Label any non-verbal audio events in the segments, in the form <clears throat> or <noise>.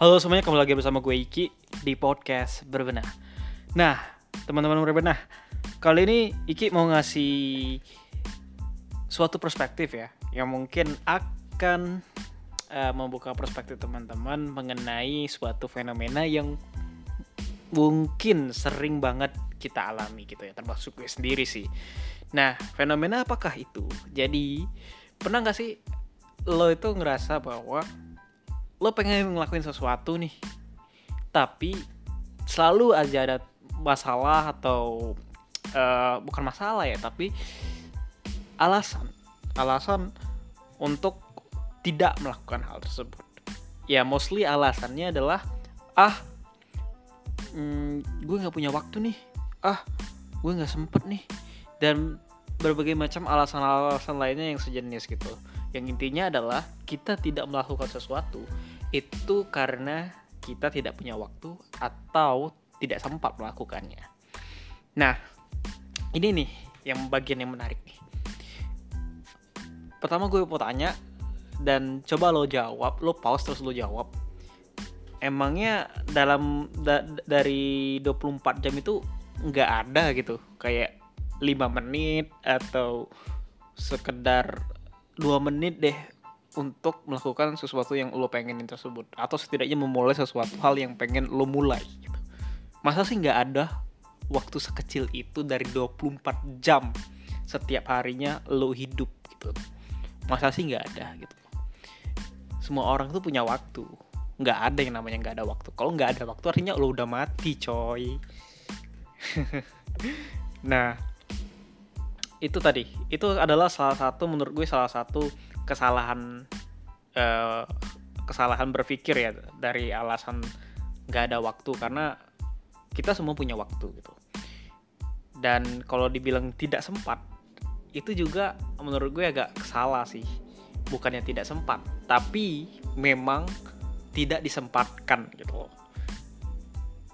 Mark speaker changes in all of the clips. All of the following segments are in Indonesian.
Speaker 1: Halo semuanya, kembali lagi bersama gue Iki di podcast Berbenah. Nah, teman-teman Berbenah, kali ini Iki mau ngasih suatu perspektif ya, yang mungkin akan uh, membuka perspektif teman-teman mengenai suatu fenomena yang mungkin sering banget kita alami gitu ya, termasuk gue sendiri sih. Nah, fenomena apakah itu? Jadi, pernah gak sih lo itu ngerasa bahwa lo pengen ngelakuin sesuatu nih tapi selalu aja ada masalah atau uh, bukan masalah ya tapi alasan alasan untuk tidak melakukan hal tersebut. Ya mostly alasannya adalah ah hmm, gue nggak punya waktu nih. Ah gue nggak sempet nih. Dan berbagai macam alasan-alasan lainnya yang sejenis gitu. Yang intinya adalah kita tidak melakukan sesuatu itu karena kita tidak punya waktu atau tidak sempat melakukannya. Nah, ini nih yang bagian yang menarik nih. Pertama gue mau tanya dan coba lo jawab, lo pause terus lo jawab. Emangnya dalam da, dari 24 jam itu nggak ada gitu kayak 5 menit atau sekedar dua menit deh untuk melakukan sesuatu yang lo pengenin tersebut. Atau setidaknya memulai sesuatu hal yang pengen lo mulai gitu. masa sih nggak ada waktu sekecil itu dari 24 jam setiap harinya lo hidup gitu? Masa sih nggak ada gitu? Semua orang tuh punya waktu. Nggak ada yang namanya nggak ada waktu. Kalau nggak ada waktu artinya lo udah mati coy. <laughs> Nah itu tadi. Itu adalah salah satu menurut gue salah satu kesalahan uh, kesalahan berpikir ya dari alasan nggak ada waktu karena kita semua punya waktu gitu. Dan kalau dibilang tidak sempat itu juga menurut gue agak salah sih. Bukannya tidak sempat tapi memang tidak disempatkan gitu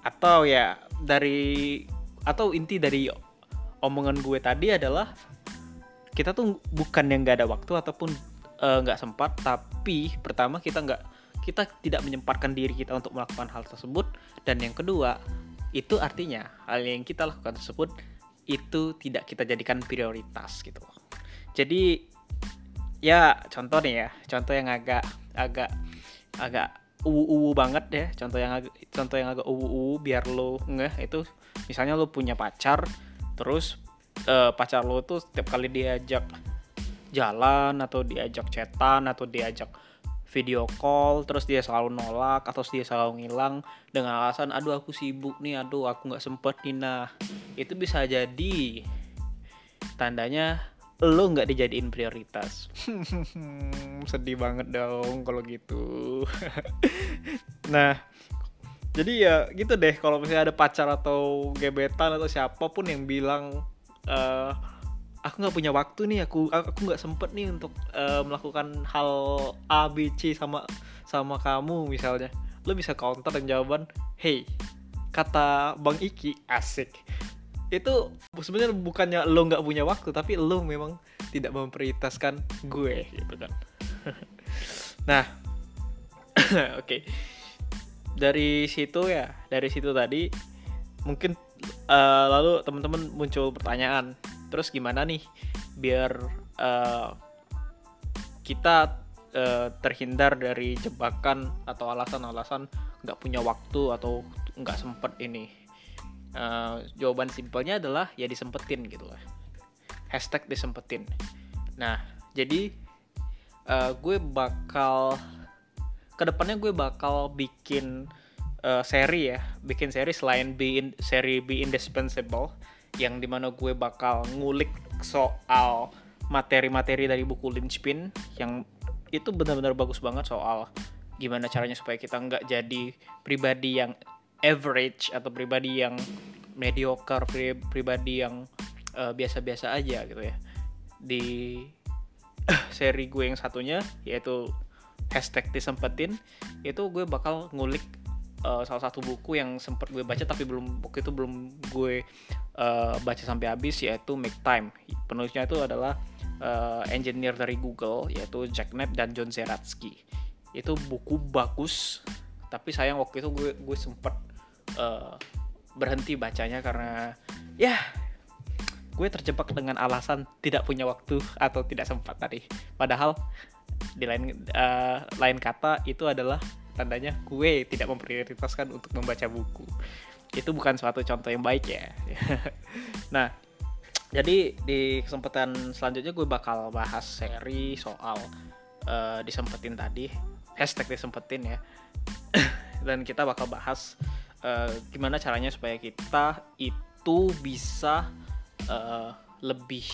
Speaker 1: atau ya dari atau inti dari omongan gue tadi adalah kita tuh bukan yang nggak ada waktu ataupun nggak uh, sempat tapi pertama kita nggak kita tidak menyempatkan diri kita untuk melakukan hal tersebut. Dan yang kedua itu artinya hal yang kita lakukan tersebut itu tidak kita jadikan prioritas gitu. Jadi ya contoh nih ya contoh yang agak agak agak uwu-uwu banget ya contoh yang agak contoh yang agak uwu-uwu biar lo ngeh itu misalnya lo punya pacar terus uh, pacar lo tuh setiap kali diajak jalan atau diajak chatan atau diajak video call terus dia selalu nolak atau dia selalu ngilang dengan alasan aduh aku sibuk nih aduh aku nggak sempet nih nah. Itu bisa jadi tandanya lo nggak dijadiin prioritas. <laughs> Sedih banget dong kalau gitu. <laughs> Nah jadi ya gitu deh kalau misalnya ada pacar atau gebetan atau siapa pun yang bilang uh, aku nggak punya waktu nih aku aku nggak sempet nih untuk uh, melakukan hal A B C sama sama kamu misalnya. Lo bisa counter dan jawaban hey kata bang Iki asik. Itu sebenarnya bukannya lo nggak punya waktu tapi lo memang tidak memprioritaskan gue gitu kan. <laughs> Nah <coughs> oke. Okay dari situ ya dari situ tadi mungkin uh, lalu teman-teman muncul pertanyaan terus gimana nih? Biar uh, kita uh, terhindar dari jebakan atau alasan-alasan nggak punya waktu atau nggak sempet ini. Uh, jawaban simpelnya adalah ya disempetin gitu lah. Hashtag disempetin. Nah jadi uh, gue bakal ke depannya gue bakal bikin uh, seri ya. Bikin seri selain be in, seri be indispensable yang di mana gue bakal ngulik soal materi-materi dari buku Lynchpin yang itu benar-benar bagus banget soal gimana caranya supaya kita nggak jadi pribadi yang average atau pribadi yang mediocre pribadi yang uh, biasa-biasa aja gitu ya. Di <coughs> seri gue yang satunya yaitu hashtag disempetin itu gue bakal ngulik uh, salah satu buku yang sempat gue baca tapi belum waktu itu belum gue uh, baca sampai habis yaitu Make Time penulisnya itu adalah uh, engineer dari Google yaitu Jack Knapp dan John Zeratsky itu buku bagus tapi sayang waktu itu gue gue sempet uh, berhenti bacanya karena ya gue terjebak dengan alasan tidak punya waktu atau tidak sempat tadi. Padahal di lain uh, lain kata itu adalah tandanya gue tidak memprioritaskan untuk membaca buku. Itu bukan suatu contoh yang baik ya. <laughs> nah, jadi di kesempatan selanjutnya gue bakal bahas seri soal uh, disempetin tadi hashtag disempetin ya <laughs> dan kita bakal bahas uh, gimana caranya supaya kita itu bisa uh, lebih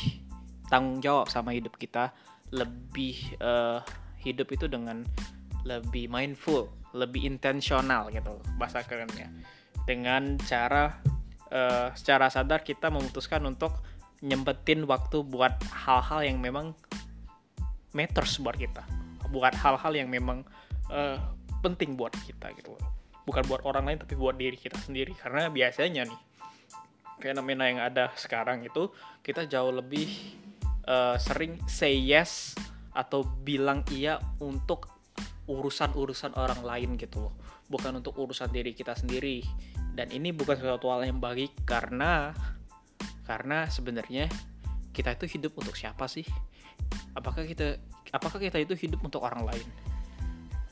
Speaker 1: tanggung jawab sama hidup kita lebih uh, hidup itu dengan lebih mindful lebih intensional gitu bahasa kerennya. Dengan cara uh, secara sadar kita memutuskan untuk nyempetin waktu buat hal-hal yang memang matters buat kita. Buat hal-hal yang memang uh, penting buat kita gitu bukan buat orang lain tapi buat diri kita sendiri. Karena biasanya nih fenomena yang ada sekarang itu kita jauh lebih uh, sering say yes atau bilang iya untuk urusan-urusan orang lain gitu loh. Bukan untuk urusan diri kita sendiri. Dan ini bukan sesuatu hal yang baik karena karena sebenarnya kita itu hidup untuk siapa sih? Apakah kita apakah kita itu hidup untuk orang lain?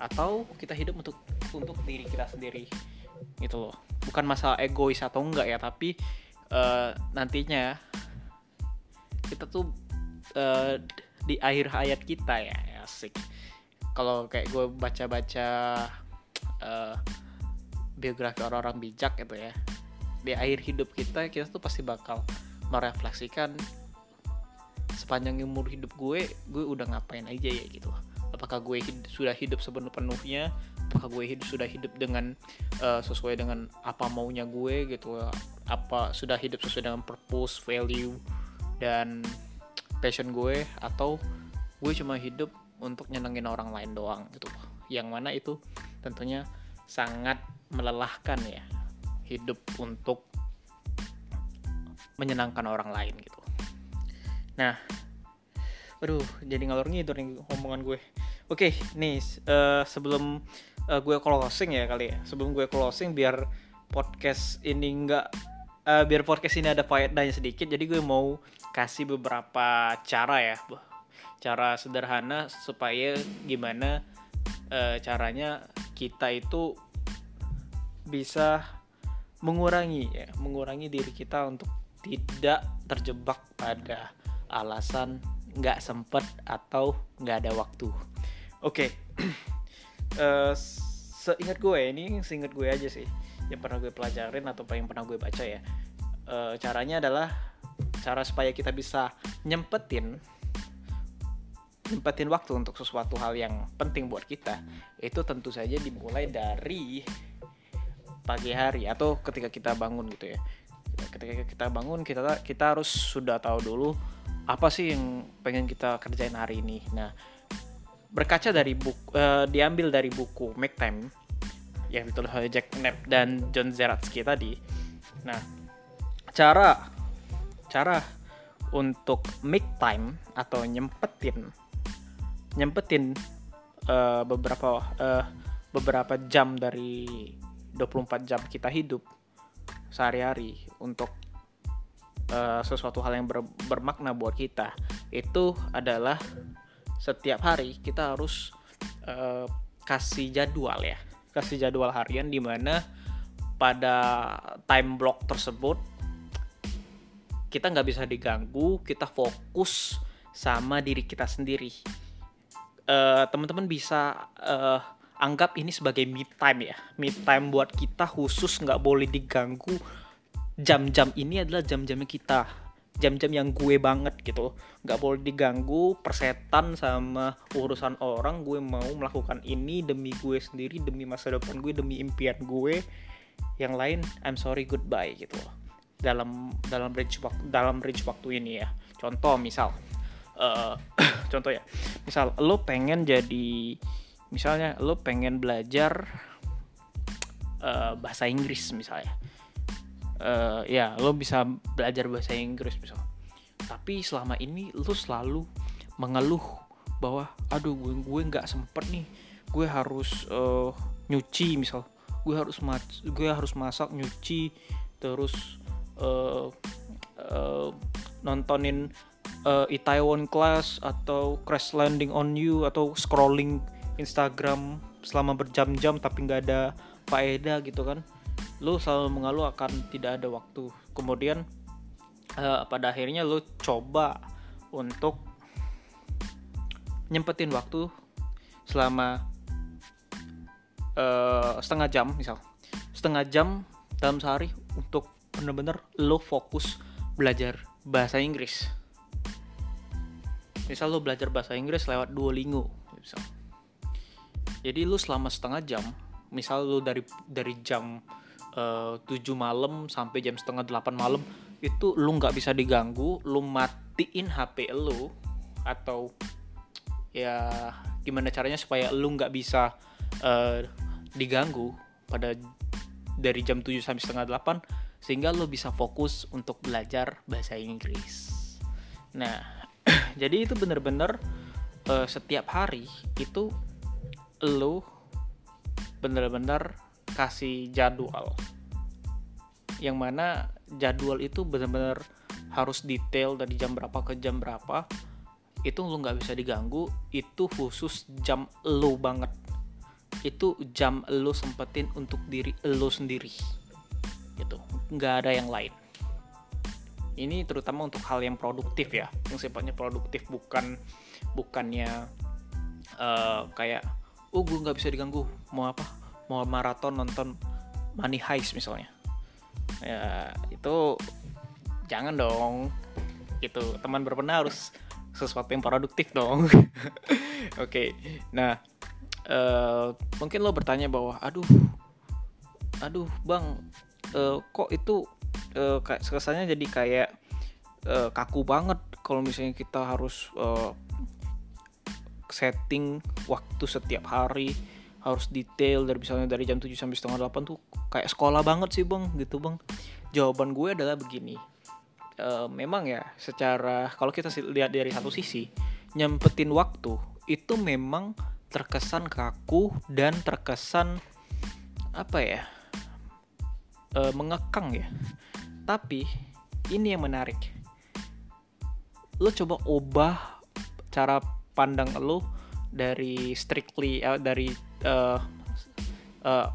Speaker 1: Atau kita hidup untuk untuk diri kita sendiri gitu loh. Bukan masalah egois atau enggak ya tapi uh, nantinya kita tuh uh, di akhir hayat kita ya asik kalau kayak gue baca-baca uh, biografi orang-orang bijak gitu ya di akhir hidup kita kita tuh pasti bakal merefleksikan sepanjang umur hidup gue gue udah ngapain aja ya gitu. Apakah gue hidup, sudah hidup sepenuh-penuhnya? Apakah gue hidup sudah hidup dengan uh, sesuai dengan apa maunya gue gitu? Apa sudah hidup sesuai dengan purpose value dan passion gue? Atau gue cuma hidup untuk nyenengin orang lain doang gitu. Yang mana itu tentunya sangat melelahkan ya hidup untuk menyenangkan orang lain gitu. Nah aduh jadi ngalor ngidul nih omongan gue. Oke nih uh, sebelum uh, gue closing ya kali ya. Sebelum gue closing biar podcast ini enggak uh, biar podcast ini ada faedahnya sedikit jadi gue mau kasih beberapa cara ya cara sederhana supaya gimana uh, caranya kita itu bisa mengurangi ya mengurangi diri kita untuk tidak terjebak pada alasan nggak sempet atau nggak ada waktu oke okay. <clears throat> uh, seingat gue ini seingat gue aja sih yang pernah gue pelajarin atau yang pernah gue baca ya uh, caranya adalah cara supaya kita bisa nyempetin nyempetin waktu untuk sesuatu hal yang penting buat kita itu tentu saja dimulai dari pagi hari atau ketika kita bangun gitu ya. Ketika kita bangun kita kita harus sudah tahu dulu apa sih yang pengen kita kerjain hari ini. Nah berkaca dari buku uh, diambil dari buku Make Time yang ditulis oleh Jack Knapp dan John Zeratsky tadi. Nah cara cara untuk make time atau nyempetin nyempetin uh, beberapa uh, beberapa jam dari 24 jam kita hidup sehari-hari untuk uh, sesuatu hal yang ber, bermakna buat kita itu adalah setiap hari kita harus uh, kasih jadwal ya. Kasih jadwal harian di mana pada time block tersebut kita nggak bisa diganggu kita fokus sama diri kita sendiri uh, teman-teman bisa uh, anggap ini sebagai me time ya. Me time buat kita khusus nggak boleh diganggu. Jam-jam ini adalah jam-jamnya kita. Jam-jam yang gue banget gitu. Nggak boleh diganggu persetan sama urusan orang. Gue mau melakukan ini demi gue sendiri demi masa depan gue demi impian gue. Yang lain I'm sorry goodbye gitu. Dalam dalam range waktu dalam range waktu ini ya. Contoh misal uh, contoh ya. Misal lo pengen jadi misalnya lo pengen belajar uh, bahasa Inggris misalnya. Uh, ya lo bisa belajar bahasa Inggris misalnya tapi selama ini lo selalu mengeluh bahwa aduh gue gue nggak sempet nih. Gue harus uh, nyuci misal. Gue harus gue harus masak nyuci terus uh, uh, nontonin uh, Itaewon Class atau Crash Landing on You atau scrolling Instagram selama berjam-jam tapi nggak ada faedah gitu kan. Lo selalu mengeluh akan tidak ada waktu. Kemudian uh, pada akhirnya lo coba untuk nyempetin waktu selama uh, setengah jam misal. Setengah jam dalam sehari untuk bener-bener lo fokus belajar bahasa Inggris misal lo belajar bahasa Inggris lewat Duolingo misal. Jadi lu selama setengah jam misal lu dari dari jam uh, eh, 7 malam sampai jam setengah 8 malam itu lu nggak bisa diganggu lu matiin HP lu atau ya gimana caranya supaya lu nggak bisa uh, diganggu pada dari jam 7 sampai setengah 8 sehingga lu bisa fokus untuk belajar bahasa Inggris. Nah <coughs> jadi itu bener-bener uh, setiap hari itu lu bener-bener kasih jadwal. Yang mana jadwal itu bener-bener harus detail dari jam berapa ke jam berapa itu lu nggak bisa diganggu. Itu khusus jam lu banget. Itu jam lu sempetin untuk diri lu sendiri. Gitu. Nggak ada yang lain ini terutama untuk hal yang produktif ya. Yang sifatnya produktif bukan bukannya uh, kayak oh gue nggak bisa diganggu mau apa? Mau maraton nonton Money Heist misalnya. Ya itu jangan dong. Gitu teman berpena harus sesuatu yang produktif dong. <laughs> Oke okay. nah uh, mungkin lo bertanya bahwa aduh aduh bang uh, kok itu uh, kesannya jadi kayak uh, kaku banget kalau misalnya kita harus uh, setting waktu setiap hari harus detail dari misalnya dari jam 7 sampai setengah 8 tuh kayak sekolah banget sih bang gitu bang. Jawaban gue adalah begini e, memang ya secara kalau kita lihat dari satu sisi nyempetin waktu itu memang terkesan kaku dan terkesan apa ya e, mengekang ya tapi ini yang menarik lo coba ubah cara pandang lo dari strictly uh, dari uh, uh,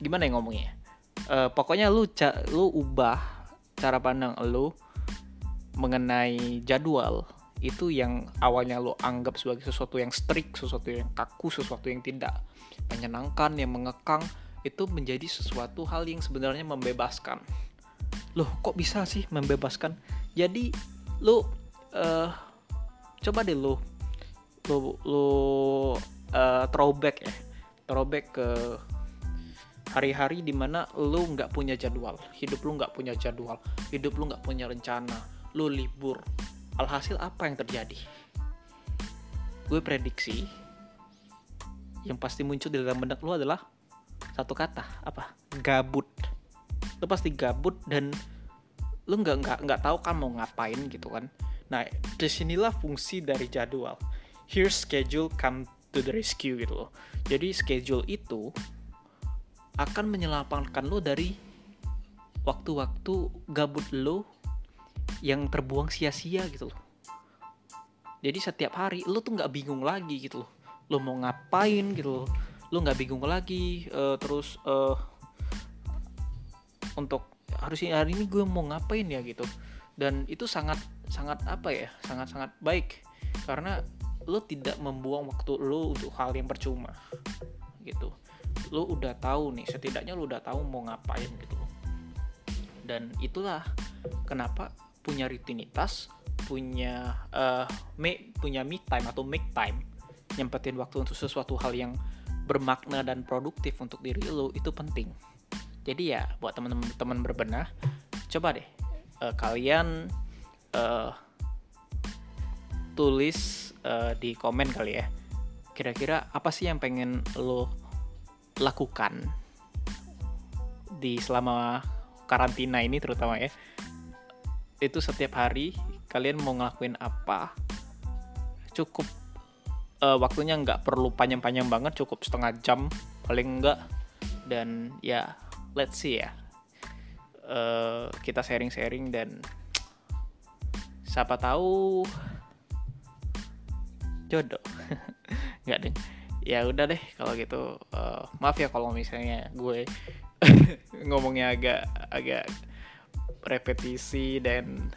Speaker 1: gimana ya ngomongnya uh, pokoknya lu ca lu ubah cara pandang lu mengenai jadwal itu yang awalnya lo anggap sebagai sesuatu yang strict, sesuatu yang kaku, sesuatu yang tidak menyenangkan, yang mengekang, itu menjadi sesuatu hal yang sebenarnya membebaskan. Loh, kok bisa sih membebaskan? Jadi, lo uh, coba deh lo lu lu uh, throwback ya. Throwback ke hari-hari di mana lu nggak punya jadwal. Hidup lu nggak punya jadwal. Hidup lu nggak punya rencana. Lu libur. Alhasil apa yang terjadi? Gue prediksi yang pasti muncul di dalam benak lu adalah satu kata. Apa? Gabut lu pasti gabut dan lu nggak nggak nggak tahu kan mau ngapain gitu kan nah di sinilah fungsi dari jadwal here schedule come to the rescue gitu loh. Jadi schedule itu akan menyelamatkan lo dari waktu-waktu gabut lo yang terbuang sia-sia gitu loh. Jadi setiap hari lo tuh nggak bingung lagi gitu loh. Lo mau ngapain gitu loh. Lo nggak bingung lagi uh, terus uh, untuk harusnya hari ini gue mau ngapain ya gitu. Dan itu sangat sangat apa ya? Sangat sangat baik karena lo tidak membuang waktu lo untuk hal yang percuma gitu lo udah tahu nih setidaknya lo udah tahu mau ngapain gitu dan itulah kenapa punya rutinitas punya uh, me, punya me time atau make time nyempetin waktu untuk sesuatu hal yang bermakna dan produktif untuk diri lo itu penting jadi ya buat teman-teman berbenah coba deh uh, kalian uh, tulis uh, di komen kali ya kira-kira apa sih yang pengen lo lakukan di selama karantina ini terutama ya? Itu setiap hari kalian mau ngelakuin apa? Cukup uh, waktunya nggak perlu panjang-panjang banget cukup setengah jam paling enggak dan ya let's see ya. Uh, kita sharing-sharing dan siapa tahu jodoh. <laughs> Nggak deh. Ya udah deh kalau gitu. Uh, maaf ya kalau misalnya gue <laughs> ngomongnya agak agak repetisi dan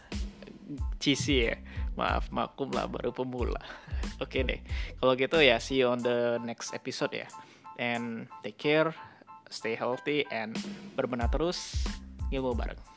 Speaker 1: cheesy ya. Maaf maklum lah baru pemula. <laughs> Oke okay deh. Kalau gitu ya see you on the next episode ya. And take care stay healthy and berbenah terus ilmu bareng